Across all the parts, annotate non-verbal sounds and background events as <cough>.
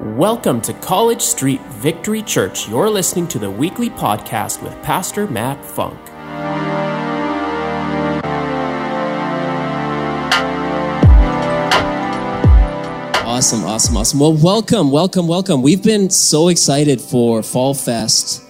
Welcome to College Street Victory Church. You're listening to the weekly podcast with Pastor Matt Funk. Awesome, awesome, awesome. Well, welcome, welcome, welcome. We've been so excited for Fall Fest,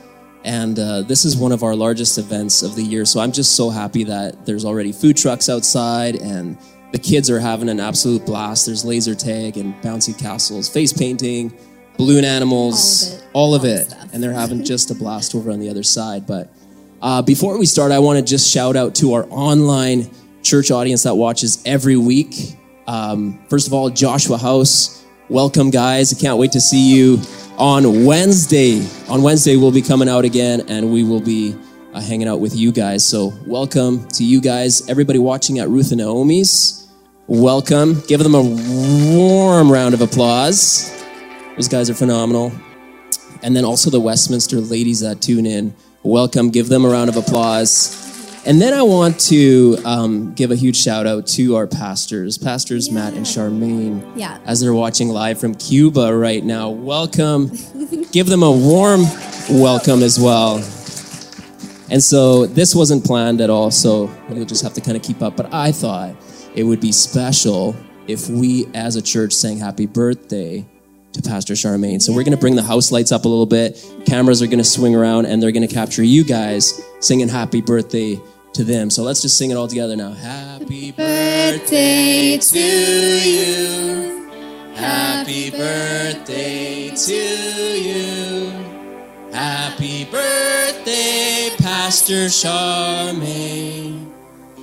and uh, this is one of our largest events of the year. So I'm just so happy that there's already food trucks outside and the kids are having an absolute blast. There's laser tag and bouncy castles, face painting, balloon animals, all of it, all of it. and they're having <laughs> just a blast over on the other side. But uh, before we start, I want to just shout out to our online church audience that watches every week. Um, first of all, Joshua House, welcome, guys. I can't wait to see you on Wednesday. On Wednesday, we'll be coming out again, and we will be uh, hanging out with you guys. So, welcome to you guys. Everybody watching at Ruth and Naomi's welcome. Give them a warm round of applause. Those guys are phenomenal. And then also the Westminster ladies that tune in, welcome. Give them a round of applause. And then I want to um, give a huge shout out to our pastors, Pastors yeah. Matt and Charmaine, yeah. as they're watching live from Cuba right now. Welcome. give them a warm welcome as well. And so this wasn't planned at all, so you'll just have to kind of keep up. But I thought it would be special if we as a church sang happy birthday to Pastor Charmaine. So we're going to bring the house lights up a little bit. Cameras are going to swing around and they're going to capture you guys singing happy birthday to them. So let's just sing it all together now. Happy birthday to you. Happy birthday to you. Happy birthday, Pastor Charmaine.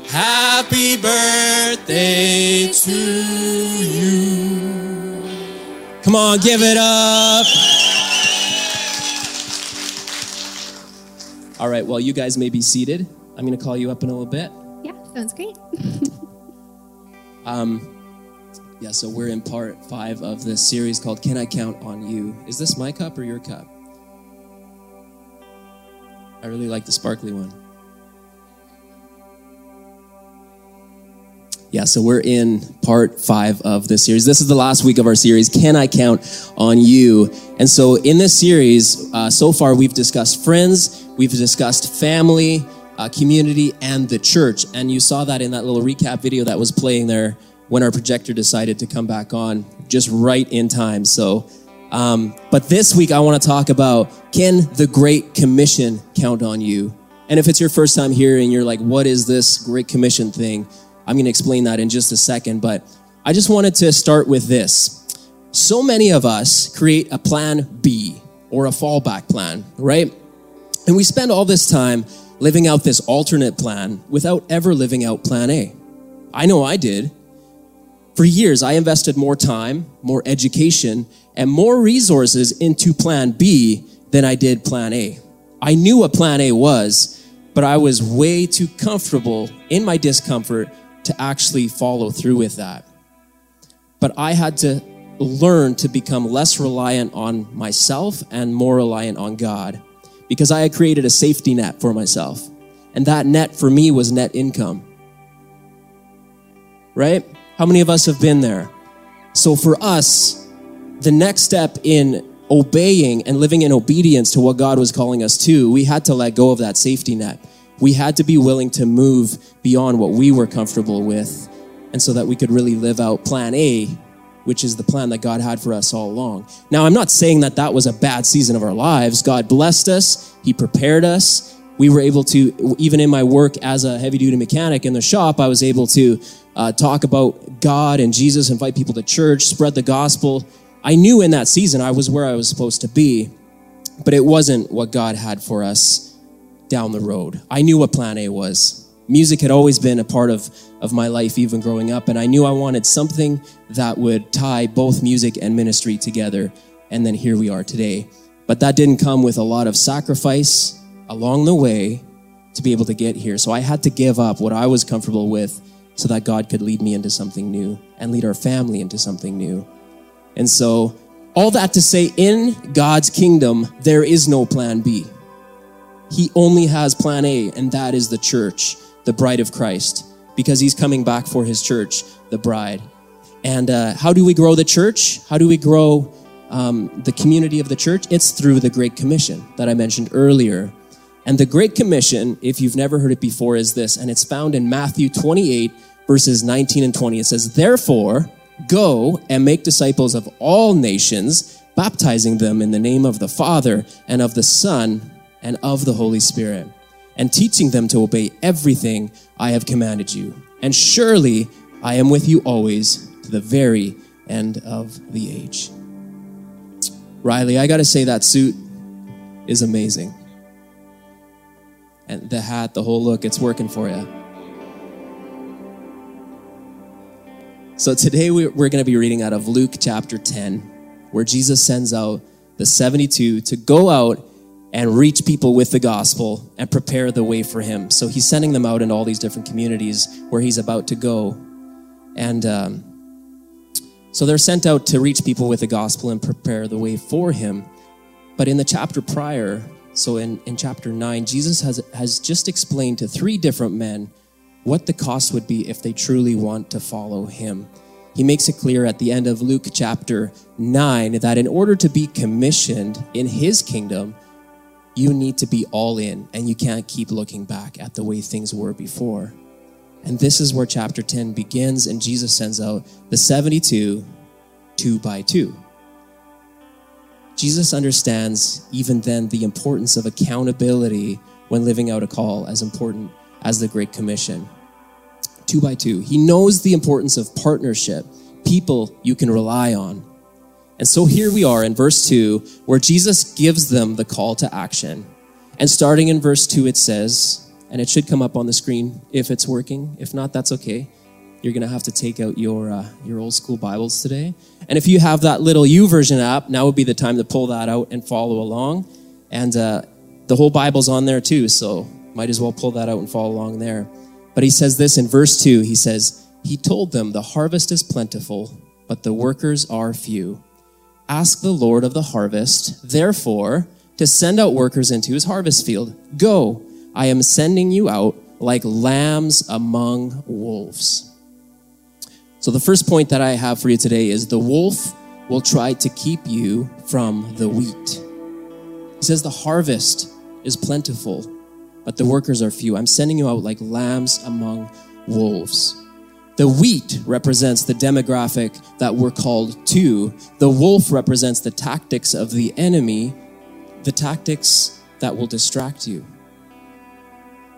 Happy birthday to you. Come on, give it up. All right, well, you guys may be seated. I'm going to call you up in a little bit. Yeah, sounds great. <laughs> um, yeah, so we're in part five of this series called Can I Count on You? Is this my cup or your cup? I really like the sparkly one. Yeah, so we're in part five of this series. This is the last week of our series, Can I Count on You? And so in this series, uh, so far we've discussed friends, we've discussed family, uh, community, and the church. And you saw that in that little recap video that was playing there when our projector decided to come back on just right in time. So, um, but this week I want to talk about can the Great Commission count on you? And if it's your first time here and you're like, what is this Great Commission thing? I'm going to explain that in just a second, but I just wanted to start with this. So many of us create a plan B or a fallback plan, right? And we spend all this time living out this alternate plan without ever living out plan A. I know I did. For years, I invested more time, more education, and more resources into plan B than I did plan A. I knew what plan A was, but I was way too comfortable in my discomfort to actually follow through with that. But I had to learn to become less reliant on myself and more reliant on God because I had created a safety net for myself. And that net for me was net income. Right? How many of us have been there? So for us, the next step in obeying and living in obedience to what God was calling us to, we had to let go of that safety net we had to be willing to move beyond what we were comfortable with and so that we could really live out plan A, which is the plan that God had for us all along. Now, I'm not saying that that was a bad season of our lives. God blessed us, He prepared us. We were able to, even in my work as a heavy duty mechanic in the shop, I was able to uh, talk about God and Jesus, invite people to church, spread the gospel. I knew in that season I was where I was supposed to be, but it wasn't what God had for us down the road. I knew what plan A was. Music had always been a part of, of my life, even growing up, and I knew I wanted something that would tie both music and ministry together. And then here we are today. But that didn't come with a lot of sacrifice along the way to be able to get here. So I had to give up what I was comfortable with so that God could lead me into something new and lead our family into something new. And so, all that to say, in God's kingdom, there is no plan B. He only has plan A, and that is the church, the bride of Christ, because he's coming back for his church, the bride. And uh, how do we grow the church? How do we grow um, the community of the church? It's through the Great Commission that I mentioned earlier. And the Great Commission, if you've never heard it before, is this, and it's found in Matthew 28, verses 19 and 20. It says, Therefore, go and make disciples of all nations, baptizing them in the name of the Father and of the Son and of the Holy Spirit, and teaching them to obey everything I have commanded you. And surely I am with you always to the very end of the age. Riley, I got to say that suit is amazing and the hat, the whole look, it's working for you. So today we're going to be reading out of Luke chapter 10, where Jesus sends out the 72 to go out and reach people with the gospel and prepare the way for him. So he's sending them out in all these different communities where he's about to go. And um, so they're sent out to reach people with the gospel and prepare the way for him. But in the chapter prior, so in, in chapter 9, Jesus has, has just explained to three different men what the cost would be if they truly want to follow him. He makes it clear at the end of Luke chapter 9 that in order to be commissioned in his kingdom, you need to be all in and you can't keep looking back at the way things were before. And this is where chapter 10 begins, and Jesus sends out the 72 two by two. Jesus understands even then the importance of accountability when living out a call as important as the Great Commission. Two by two. He knows the importance of partnership, people you can rely on. And so here we are in verse 2, where Jesus gives them the call to action. And starting in verse 2, it says, and it should come up on the screen if it's working. If not, that's okay you're going to have to take out your, uh, your old school Bibles today. And if you have that little YouVersion app, now would be the time to pull that out and follow along. And uh, the whole Bible's on there too, so might as well pull that out and follow along there. But he says this in verse 2 he says, He told them, The harvest is plentiful, but the workers are few. Ask the Lord of the harvest, therefore, to send out workers into his harvest field. Go, I am sending you out like lambs among wolves. So, the first point that I have for you today is the wolf will try to keep you from the wheat. He says, The harvest is plentiful, but the workers are few. I'm sending you out like lambs among wolves. The wheat represents the demographic that we're called to. The wolf represents the tactics of the enemy, the tactics that will distract you.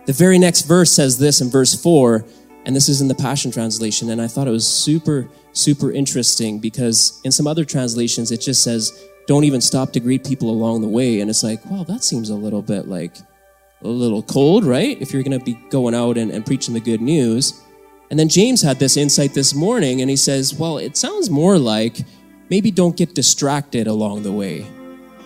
The very next verse says this in verse 4 and this is in the Passion Translation. And I thought it was super, super interesting because in some other translations, it just says, don't even stop to greet people along the way. And it's like, well, that seems a little bit like a little cold, right? If you're going to be going out and, and preaching the good news. And then James had this insight this morning and he says, well, it sounds more like maybe don't get distracted along the way.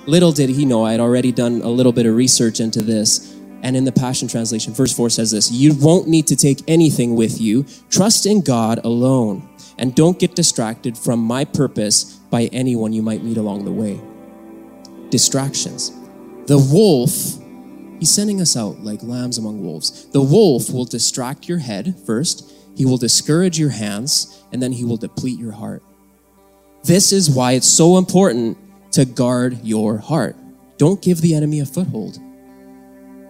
Little did he know I had already done a little bit of research into this and in the Passion Translation, verse 4 says this You won't need to take anything with you. Trust in God alone. And don't get distracted from my purpose by anyone you might meet along the way. Distractions. The wolf, he's sending us out like lambs among wolves. The wolf will distract your head first, he will discourage your hands, and then he will deplete your heart. This is why it's so important to guard your heart. Don't give the enemy a foothold.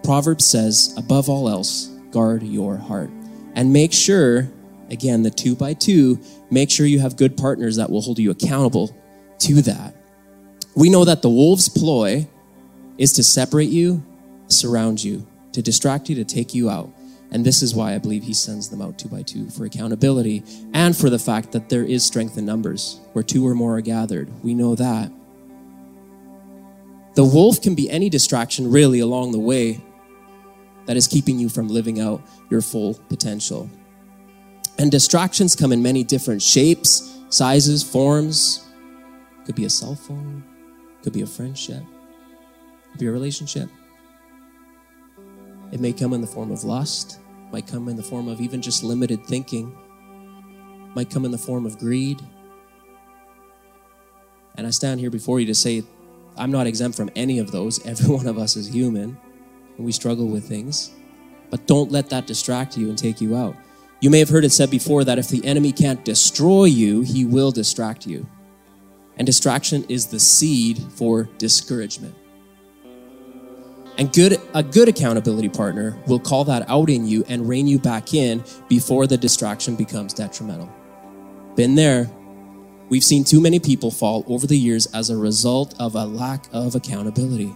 Proverbs says, above all else, guard your heart. And make sure, again, the two by two, make sure you have good partners that will hold you accountable to that. We know that the wolf's ploy is to separate you, surround you, to distract you, to take you out. And this is why I believe he sends them out two by two for accountability and for the fact that there is strength in numbers. Where two or more are gathered, we know that. The wolf can be any distraction really along the way, that is keeping you from living out your full potential. And distractions come in many different shapes, sizes, forms. Could be a cell phone, could be a friendship, could be a relationship. It may come in the form of lust, might come in the form of even just limited thinking, might come in the form of greed. And I stand here before you to say, I'm not exempt from any of those. <laughs> Every one of us is human and we struggle with things. But don't let that distract you and take you out. You may have heard it said before that if the enemy can't destroy you, he will distract you. And distraction is the seed for discouragement. And good, a good accountability partner will call that out in you and rein you back in before the distraction becomes detrimental. Been there. We've seen too many people fall over the years as a result of a lack of accountability.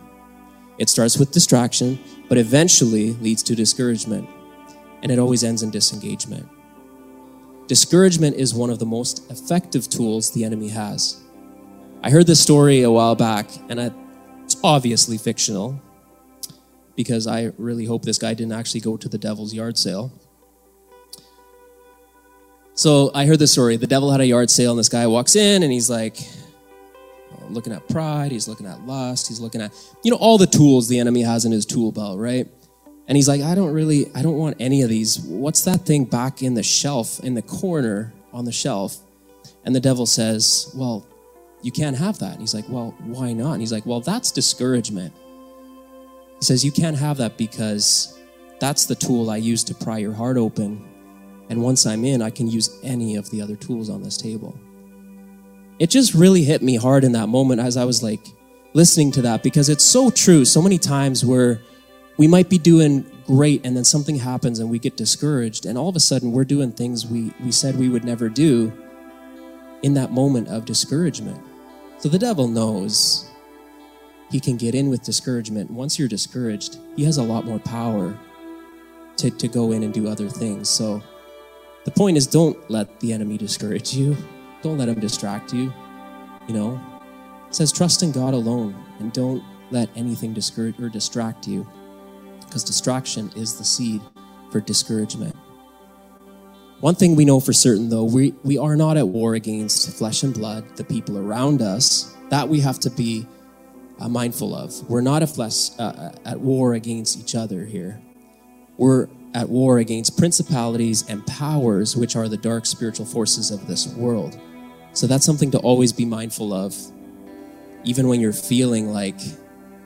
It starts with distraction, but eventually leads to discouragement, and it always ends in disengagement. Discouragement is one of the most effective tools the enemy has. I heard this story a while back, and it's obviously fictional because I really hope this guy didn't actually go to the devil's yard sale. So I heard this story. The devil had a yard sale, and this guy walks in and he's like, uh, looking at pride, he's looking at lust, he's looking at, you know, all the tools the enemy has in his tool belt, right? And he's like, I don't really, I don't want any of these. What's that thing back in the shelf, in the corner on the shelf? And the devil says, Well, you can't have that. And he's like, Well, why not? And he's like, Well, that's discouragement. He says, You can't have that because that's the tool I use to pry your heart open. And once I'm in, I can use any of the other tools on this table it just really hit me hard in that moment as I was like listening to that because it's so true. So many times where we might be doing great and then something happens and we get discouraged and all of a sudden we're doing things we, we said we would never do in that moment of discouragement. So the devil knows he can get in with discouragement. Once you're discouraged, he has a lot more power to, to go in and do other things. So the point is don't let the enemy discourage you. Don't let him distract you. You know, it says trust in God alone and don't let anything discourage or distract you because distraction is the seed for discouragement. One thing we know for certain, though, we, we are not at war against flesh and blood, the people around us. That we have to be uh, mindful of. We're not flesh, uh, uh at war against each other here. We're at war against principalities and powers, which are the dark spiritual forces of this world. So that's something to always be mindful of. Even when you're feeling like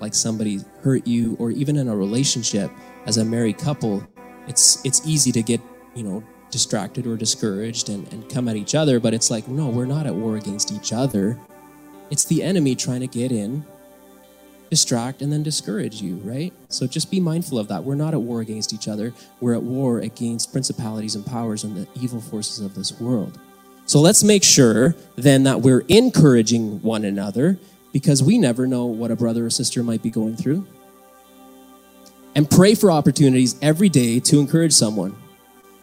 like somebody hurt you or even in a relationship as a married couple, it's it's easy to get, you know, distracted or discouraged and, and come at each other, but it's like, no, we're not at war against each other. It's the enemy trying to get in, distract, and then discourage you, right? So just be mindful of that. We're not at war against each other. We're at war against principalities and powers and the evil forces of this world. So let's make sure then that we're encouraging one another because we never know what a brother or sister might be going through. And pray for opportunities every day to encourage someone.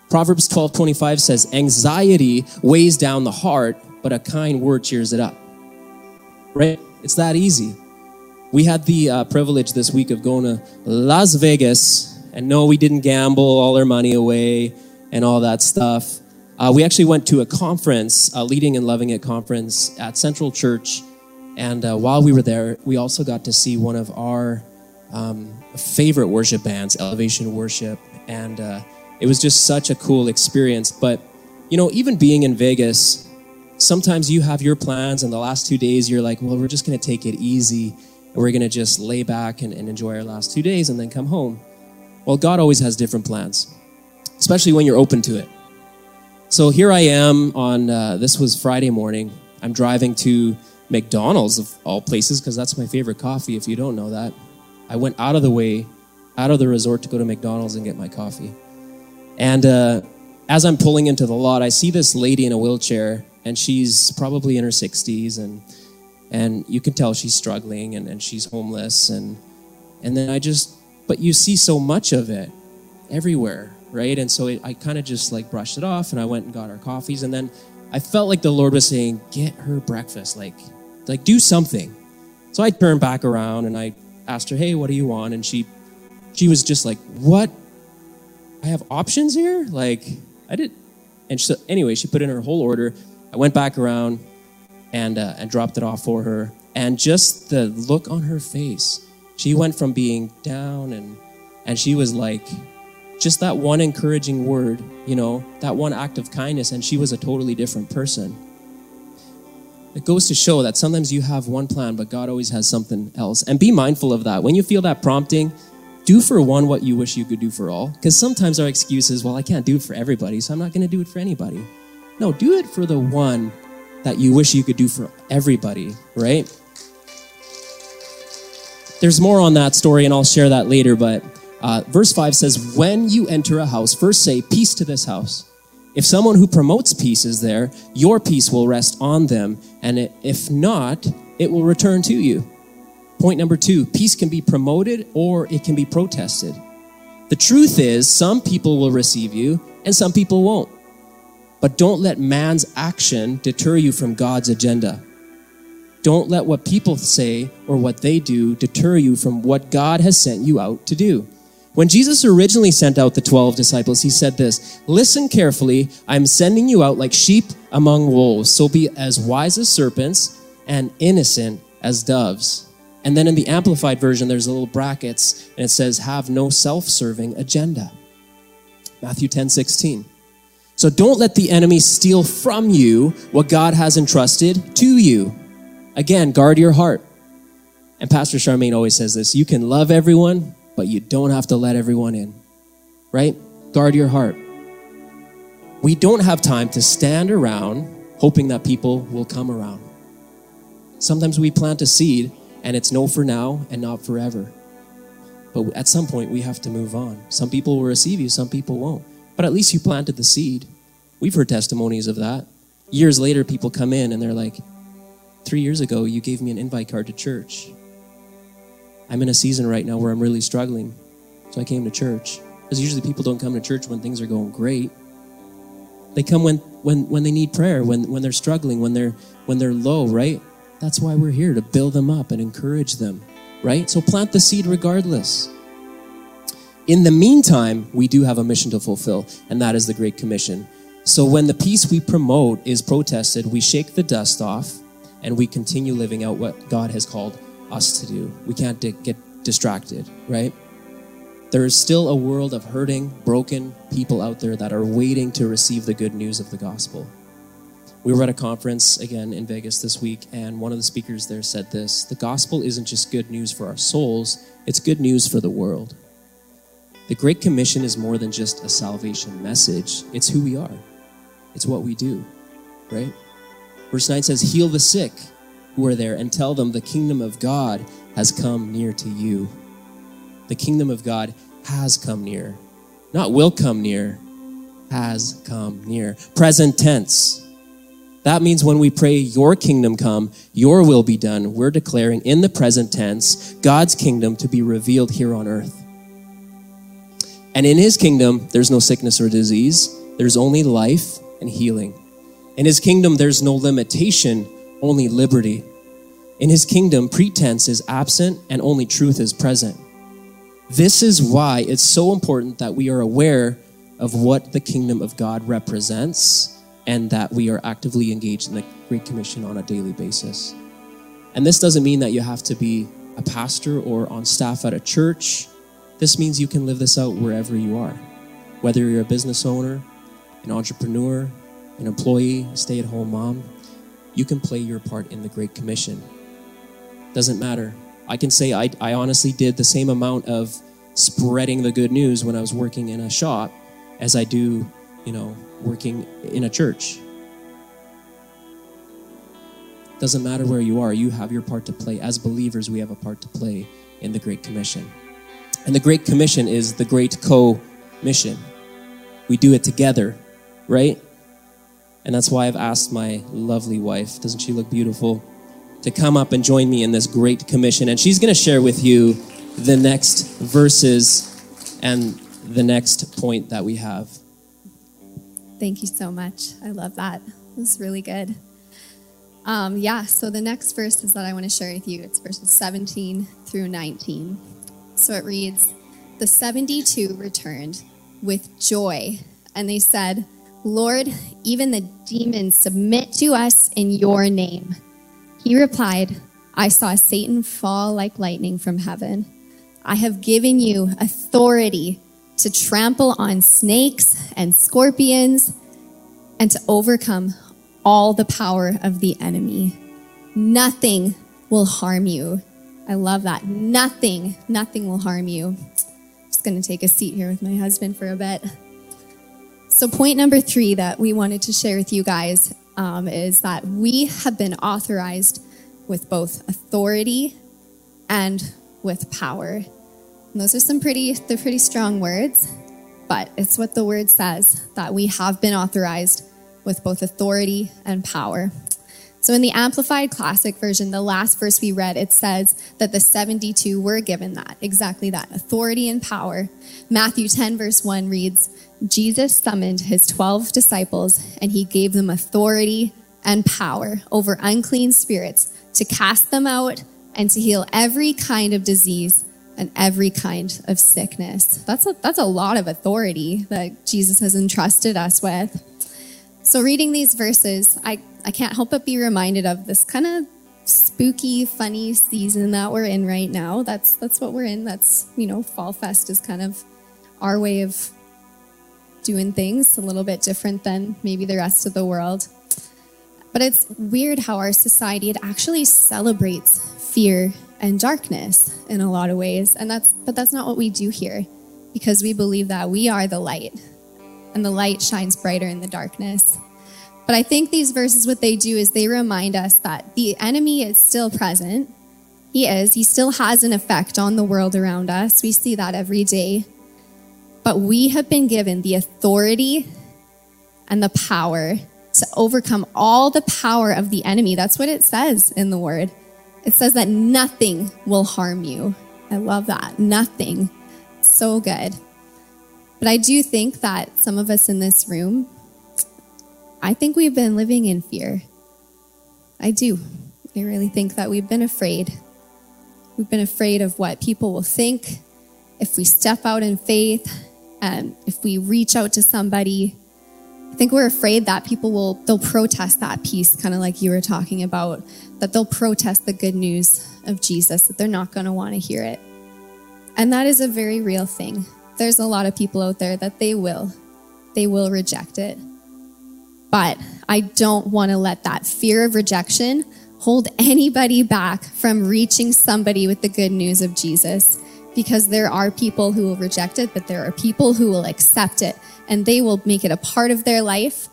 Proverbs 12 25 says, Anxiety weighs down the heart, but a kind word cheers it up. Right? It's that easy. We had the uh, privilege this week of going to Las Vegas, and no, we didn't gamble all our money away and all that stuff. Uh, we actually went to a conference, a Leading and Loving It conference at Central Church. And uh, while we were there, we also got to see one of our um, favorite worship bands, Elevation Worship. And uh, it was just such a cool experience. But, you know, even being in Vegas, sometimes you have your plans, and the last two days you're like, well, we're just going to take it easy. And we're going to just lay back and, and enjoy our last two days and then come home. Well, God always has different plans, especially when you're open to it. So here I am on, uh, this was Friday morning. I'm driving to McDonald's, of all places, because that's my favorite coffee, if you don't know that. I went out of the way, out of the resort to go to McDonald's and get my coffee. And uh, as I'm pulling into the lot, I see this lady in a wheelchair, and she's probably in her 60s, and and you can tell she's struggling and, and she's homeless and and then I just but you see so much of it everywhere right? And so it, I kind of just like brushed it off and I went and got our coffees. And then I felt like the Lord was saying, get her breakfast, like, like do something. So I turned back around and I asked her, hey, what do you want? And she, she was just like, what? I have options here? Like, I did. And so anyway, she put in her whole order. I went back around and, uh, and dropped it off for her. And just the look on her face, she went from being down and, and she was like, just that one encouraging word, you know, that one act of kindness, and she was a totally different person. It goes to show that sometimes you have one plan, but God always has something else. And be mindful of that. When you feel that prompting, do for one what you wish you could do for all. Because sometimes our excuse is, well, I can't do it for everybody, so I'm not going to do it for anybody. No, do it for the one that you wish you could do for everybody, right? There's more on that story, and I'll share that later. But uh, verse 5 says, When you enter a house, first say, Peace to this house. If someone who promotes peace is there, your peace will rest on them, and if not, it will return to you. Point number two peace can be promoted or it can be protested. The truth is, some people will receive you and some people won't. But don't let man's action deter you from God's agenda. Don't let what people say or what they do deter you from what God has sent you out to do. When Jesus originally sent out the 12 disciples, he said this Listen carefully, I'm sending you out like sheep among wolves, so be as wise as serpents and innocent as doves. And then in the Amplified version, there's little brackets, and it says, Have no self serving agenda. Matthew 10 16. So don't let the enemy steal from you what God has entrusted to you. Again, guard your heart. And Pastor Charmaine always says this you can love everyone, but you don't have to let everyone in, right? Guard your heart. We don't have time to stand around hoping that people will come around. Sometimes we plant a seed and it's no for now and not forever. But at some point, we have to move on. Some people will receive you, some people won't. But at least you planted the seed. We've heard testimonies of that. Years later, people come in and they're like, Three years ago, you gave me an invite card to church. I'm in a season right now where I'm really struggling. So I came to church. Because usually people don't come to church when things are going great. They come when, when, when they need prayer, when, when they're struggling, when they're, when they're low, right? That's why we're here to build them up and encourage them, right? So plant the seed regardless. In the meantime, we do have a mission to fulfill, and that is the Great Commission. So when the peace we promote is protested, we shake the dust off and we continue living out what God has called us to do. We can't di- get distracted, right? There is still a world of hurting, broken people out there that are waiting to receive the good news of the gospel. We were at a conference again in Vegas this week, and one of the speakers there said this The gospel isn't just good news for our souls, it's good news for the world. The Great Commission is more than just a salvation message, it's who we are, it's what we do, right? Verse 9 says, Heal the sick who are there and tell them the kingdom of God has come near to you. The kingdom of God has come near, not will come near, has come near. Present tense. That means when we pray, Your kingdom come, Your will be done, we're declaring in the present tense God's kingdom to be revealed here on earth. And in His kingdom, there's no sickness or disease, there's only life and healing. In His kingdom, there's no limitation, only liberty. In His kingdom, pretense is absent and only truth is present. This is why it's so important that we are aware of what the kingdom of God represents and that we are actively engaged in the Great Commission on a daily basis. And this doesn't mean that you have to be a pastor or on staff at a church. This means you can live this out wherever you are. Whether you're a business owner, an entrepreneur, an employee, stay at home mom, you can play your part in the Great Commission. Doesn't matter. I can say I, I honestly did the same amount of spreading the good news when I was working in a shop as I do, you know, working in a church. Doesn't matter where you are, you have your part to play. As believers, we have a part to play in the Great Commission. And the Great Commission is the Great Co mission. We do it together, right? And that's why I've asked my lovely wife, doesn't she look beautiful, to come up and join me in this Great Commission. And she's going to share with you the next verses and the next point that we have. Thank you so much. I love that. It was really good. Um, yeah, so the next verses that I want to share with you, it's verses 17 through 19. So it reads, The 72 returned with joy, and they said, Lord, even the demons submit to us in your name. He replied, I saw Satan fall like lightning from heaven. I have given you authority to trample on snakes and scorpions and to overcome all the power of the enemy. Nothing will harm you. I love that. Nothing, nothing will harm you. Just going to take a seat here with my husband for a bit. So, point number three that we wanted to share with you guys um, is that we have been authorized with both authority and with power. And those are some pretty, they're pretty strong words, but it's what the word says that we have been authorized with both authority and power. So in the Amplified Classic version, the last verse we read, it says that the 72 were given that, exactly that, authority and power. Matthew 10, verse 1 reads, Jesus summoned his 12 disciples and he gave them authority and power over unclean spirits to cast them out and to heal every kind of disease and every kind of sickness. That's a, that's a lot of authority that Jesus has entrusted us with. So, reading these verses, I, I can't help but be reminded of this kind of spooky, funny season that we're in right now. That's that's what we're in. That's you know, Fall Fest is kind of our way of doing things a little bit different than maybe the rest of the world. But it's weird how our society it actually celebrates fear and darkness in a lot of ways. And that's but that's not what we do here because we believe that we are the light and the light shines brighter in the darkness. But I think these verses what they do is they remind us that the enemy is still present. He is. He still has an effect on the world around us. We see that every day. But we have been given the authority and the power to overcome all the power of the enemy. That's what it says in the word. It says that nothing will harm you. I love that. Nothing. So good. But I do think that some of us in this room, I think we've been living in fear. I do. I really think that we've been afraid. We've been afraid of what people will think if we step out in faith um, if we reach out to somebody, I think we're afraid that people will they'll protest that peace, kind of like you were talking about, that they'll protest the good news of Jesus, that they're not going to want to hear it. And that is a very real thing. There's a lot of people out there that they will. They will reject it. But I don't want to let that fear of rejection hold anybody back from reaching somebody with the good news of Jesus because there are people who will reject it, but there are people who will accept it and they will make it a part of their life.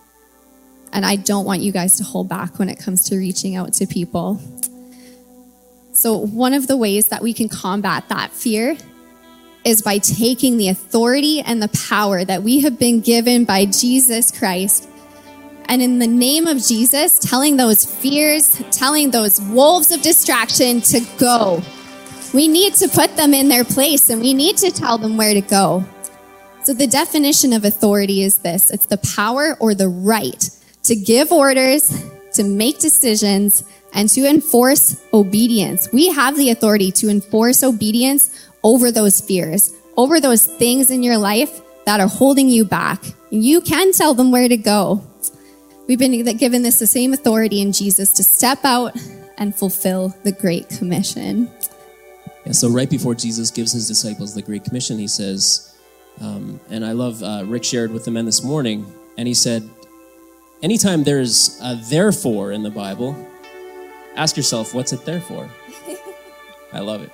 And I don't want you guys to hold back when it comes to reaching out to people. So, one of the ways that we can combat that fear is by taking the authority and the power that we have been given by Jesus Christ. And in the name of Jesus, telling those fears, telling those wolves of distraction to go, we need to put them in their place and we need to tell them where to go. So the definition of authority is this. It's the power or the right to give orders, to make decisions, and to enforce obedience. We have the authority to enforce obedience over those fears, over those things in your life that are holding you back. You can tell them where to go. We've been given this the same authority in Jesus to step out and fulfill the Great Commission. Yeah, so right before Jesus gives his disciples the Great Commission, he says, um, and I love uh, Rick shared with the men this morning, and he said, anytime there's a therefore in the Bible, ask yourself, what's it there for? <laughs> I love it.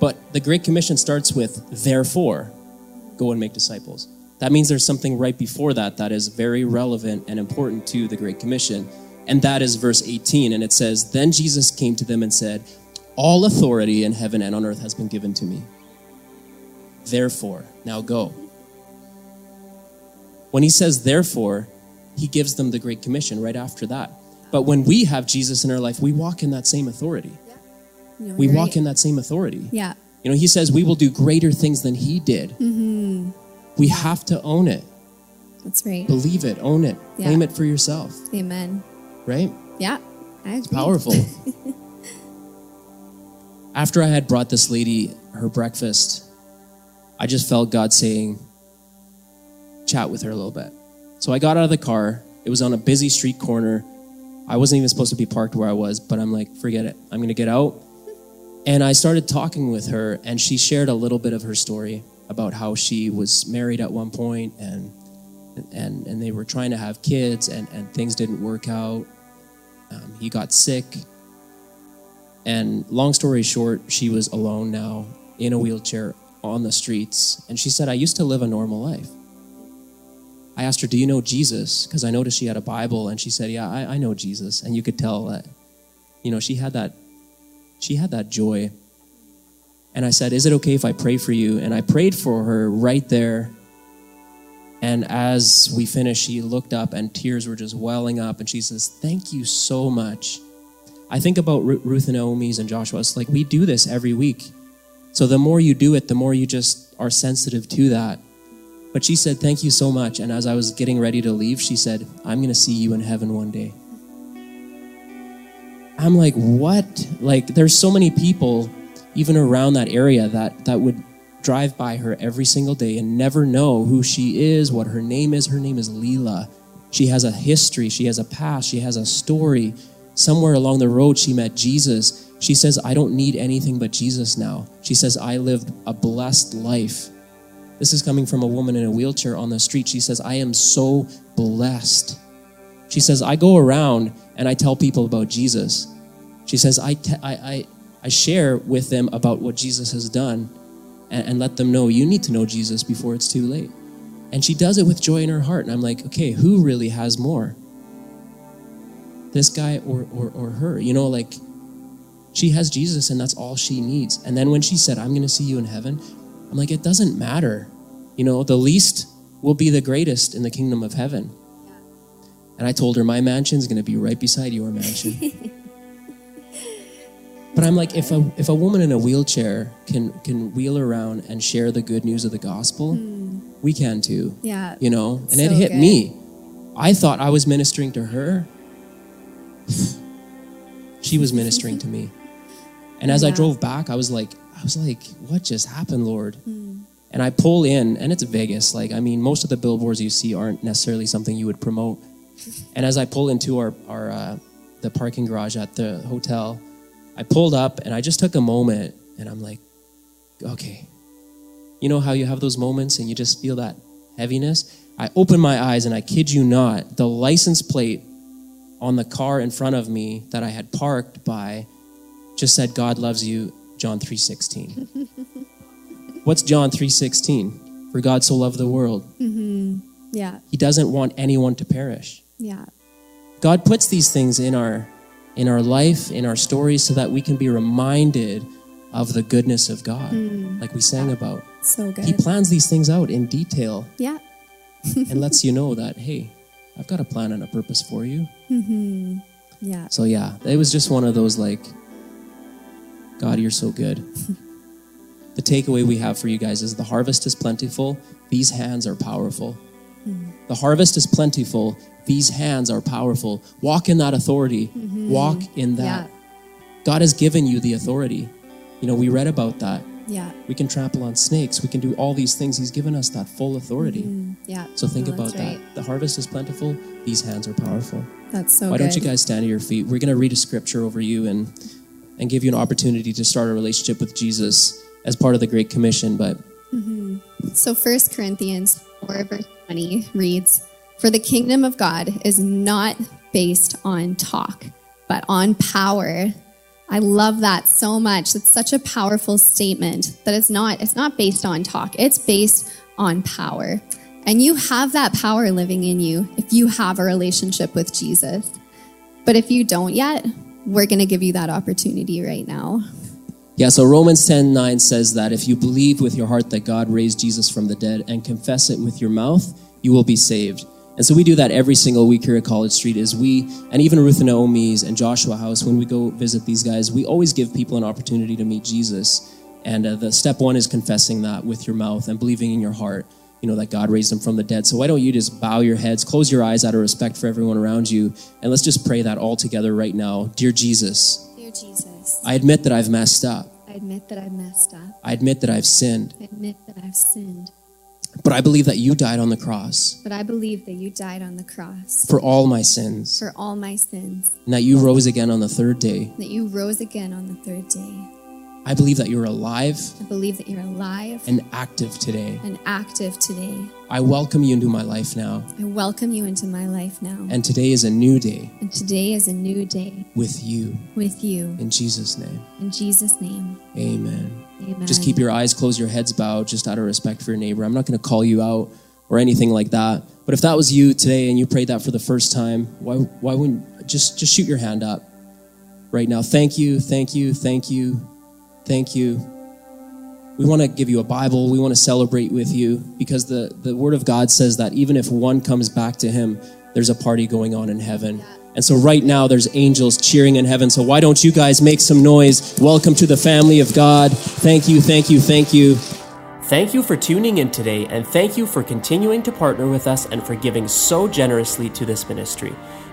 But the Great Commission starts with therefore, go and make disciples. That means there's something right before that that is very relevant and important to the Great Commission. And that is verse 18. And it says, Then Jesus came to them and said, all authority in heaven and on earth has been given to me. Therefore, now go. When he says therefore, he gives them the Great Commission right after that. But when we have Jesus in our life, we walk in that same authority. Yeah. we walk right. in that same authority. Yeah. You know, he says we will do greater things than he did. Mm-hmm. We have to own it. That's right. Believe it, own it, yeah. claim it for yourself. Amen. Right? Yeah. It's powerful. <laughs> after I had brought this lady her breakfast, I just felt God saying, chat with her a little bit. So I got out of the car. It was on a busy street corner. I wasn't even supposed to be parked where I was, but I'm like, forget it. I'm going to get out. And I started talking with her, and she shared a little bit of her story about how she was married at one point and and and they were trying to have kids and, and things didn't work out. Um, he got sick and long story short, she was alone now in a wheelchair on the streets. And she said, I used to live a normal life. I asked her, Do you know Jesus? Because I noticed she had a Bible and she said, Yeah, I, I know Jesus. And you could tell that, you know, she had that she had that joy. And I said, Is it okay if I pray for you? And I prayed for her right there. And as we finished, she looked up and tears were just welling up. And she says, Thank you so much. I think about Ruth and Naomi's and Joshua. It's like we do this every week. So the more you do it, the more you just are sensitive to that. But she said, Thank you so much. And as I was getting ready to leave, she said, I'm going to see you in heaven one day. I'm like, What? Like, there's so many people, even around that area, that, that would drive by her every single day and never know who she is, what her name is. Her name is Leela. She has a history, she has a past, she has a story. Somewhere along the road, she met Jesus. She says, I don't need anything but Jesus now. She says, I lived a blessed life. This is coming from a woman in a wheelchair on the street. She says, I am so blessed. She says, I go around and I tell people about Jesus. She says, I, te- I, I, I share with them about what Jesus has done and, and let them know you need to know Jesus before it's too late. And she does it with joy in her heart. And I'm like, okay, who really has more? This guy or, or, or her? You know, like she has Jesus and that's all she needs. And then when she said, I'm going to see you in heaven, I'm like, it doesn't matter. You know, the least will be the greatest in the kingdom of heaven. And I told her, my mansion is going to be right beside your mansion. <laughs> But I'm like, if a if a woman in a wheelchair can can wheel around and share the good news of the gospel, mm. we can too. Yeah. You know, and so it hit good. me. I thought I was ministering to her. <sighs> she was ministering to me. And as yeah. I drove back, I was like, I was like, what just happened, Lord? Mm. And I pull in, and it's Vegas. Like, I mean, most of the billboards you see aren't necessarily something you would promote. <laughs> And as I pull into our our uh, the parking garage at the hotel, I pulled up and I just took a moment and I'm like, okay. You know how you have those moments and you just feel that heaviness? I opened my eyes and I kid you not, the license plate on the car in front of me that I had parked by just said God loves you, John 3:16. <laughs> What's John 3:16? For God so loved the world. Mm-hmm. Yeah. He doesn't want anyone to perish. Yeah. God puts these things in our in our life, in our stories, so that we can be reminded of the goodness of God, mm. like we sang about. So good. He plans these things out in detail. Yeah. <laughs> and lets you know that, hey, I've got a plan and a purpose for you. Mm-hmm. Yeah. So, yeah, it was just one of those like, God, you're so good. <laughs> the takeaway we have for you guys is the harvest is plentiful, these hands are powerful. Mm. The harvest is plentiful, these hands are powerful. Walk in that authority. Mm-hmm. Walk in that. Yeah. God has given you the authority. You know, we read about that. Yeah. We can trample on snakes. We can do all these things. He's given us that full authority. Mm-hmm. Yeah. So think no, about that. The harvest is plentiful. These hands are powerful. That's so Why good. don't you guys stand at your feet? We're going to read a scripture over you and and give you an opportunity to start a relationship with Jesus as part of the Great Commission. But mm-hmm. so First Corinthians 4 verse 20 reads, for the kingdom of God is not based on talk, but on power. I love that so much. It's such a powerful statement that it's not it's not based on talk. It's based on power. And you have that power living in you if you have a relationship with Jesus. But if you don't yet, we're going to give you that opportunity right now. Yeah, so Romans 10 9 says that if you believe with your heart that God raised Jesus from the dead and confess it with your mouth, you will be saved. And so we do that every single week here at College Street is we, and even Ruth and Naomi's and Joshua House, when we go visit these guys, we always give people an opportunity to meet Jesus. And uh, the step one is confessing that with your mouth and believing in your heart, you know, that God raised him from the dead. So why don't you just bow your heads, close your eyes out of respect for everyone around you, and let's just pray that all together right now. Dear Jesus. Dear Jesus. I admit that I've messed up. I admit that I've messed up. I admit that I've sinned. I admit that I've sinned. But I believe that you died on the cross. But I believe that you died on the cross. For all my sins. For all my sins. And that you rose again on the third day. That you rose again on the third day. I believe that you're alive. I believe that you're alive. And active today. And active today. I welcome you into my life now. I welcome you into my life now. And today is a new day. And today is a new day. With you. With you. In Jesus' name. In Jesus' name. Amen. Amen. Just keep your eyes closed, your heads bowed, just out of respect for your neighbor. I'm not going to call you out or anything like that. But if that was you today and you prayed that for the first time, why, why wouldn't just, just shoot your hand up right now? Thank you, thank you, thank you, thank you. We want to give you a Bible. We want to celebrate with you because the, the Word of God says that even if one comes back to Him, there's a party going on in heaven. And so, right now, there's angels cheering in heaven. So, why don't you guys make some noise? Welcome to the family of God. Thank you, thank you, thank you. Thank you for tuning in today, and thank you for continuing to partner with us and for giving so generously to this ministry.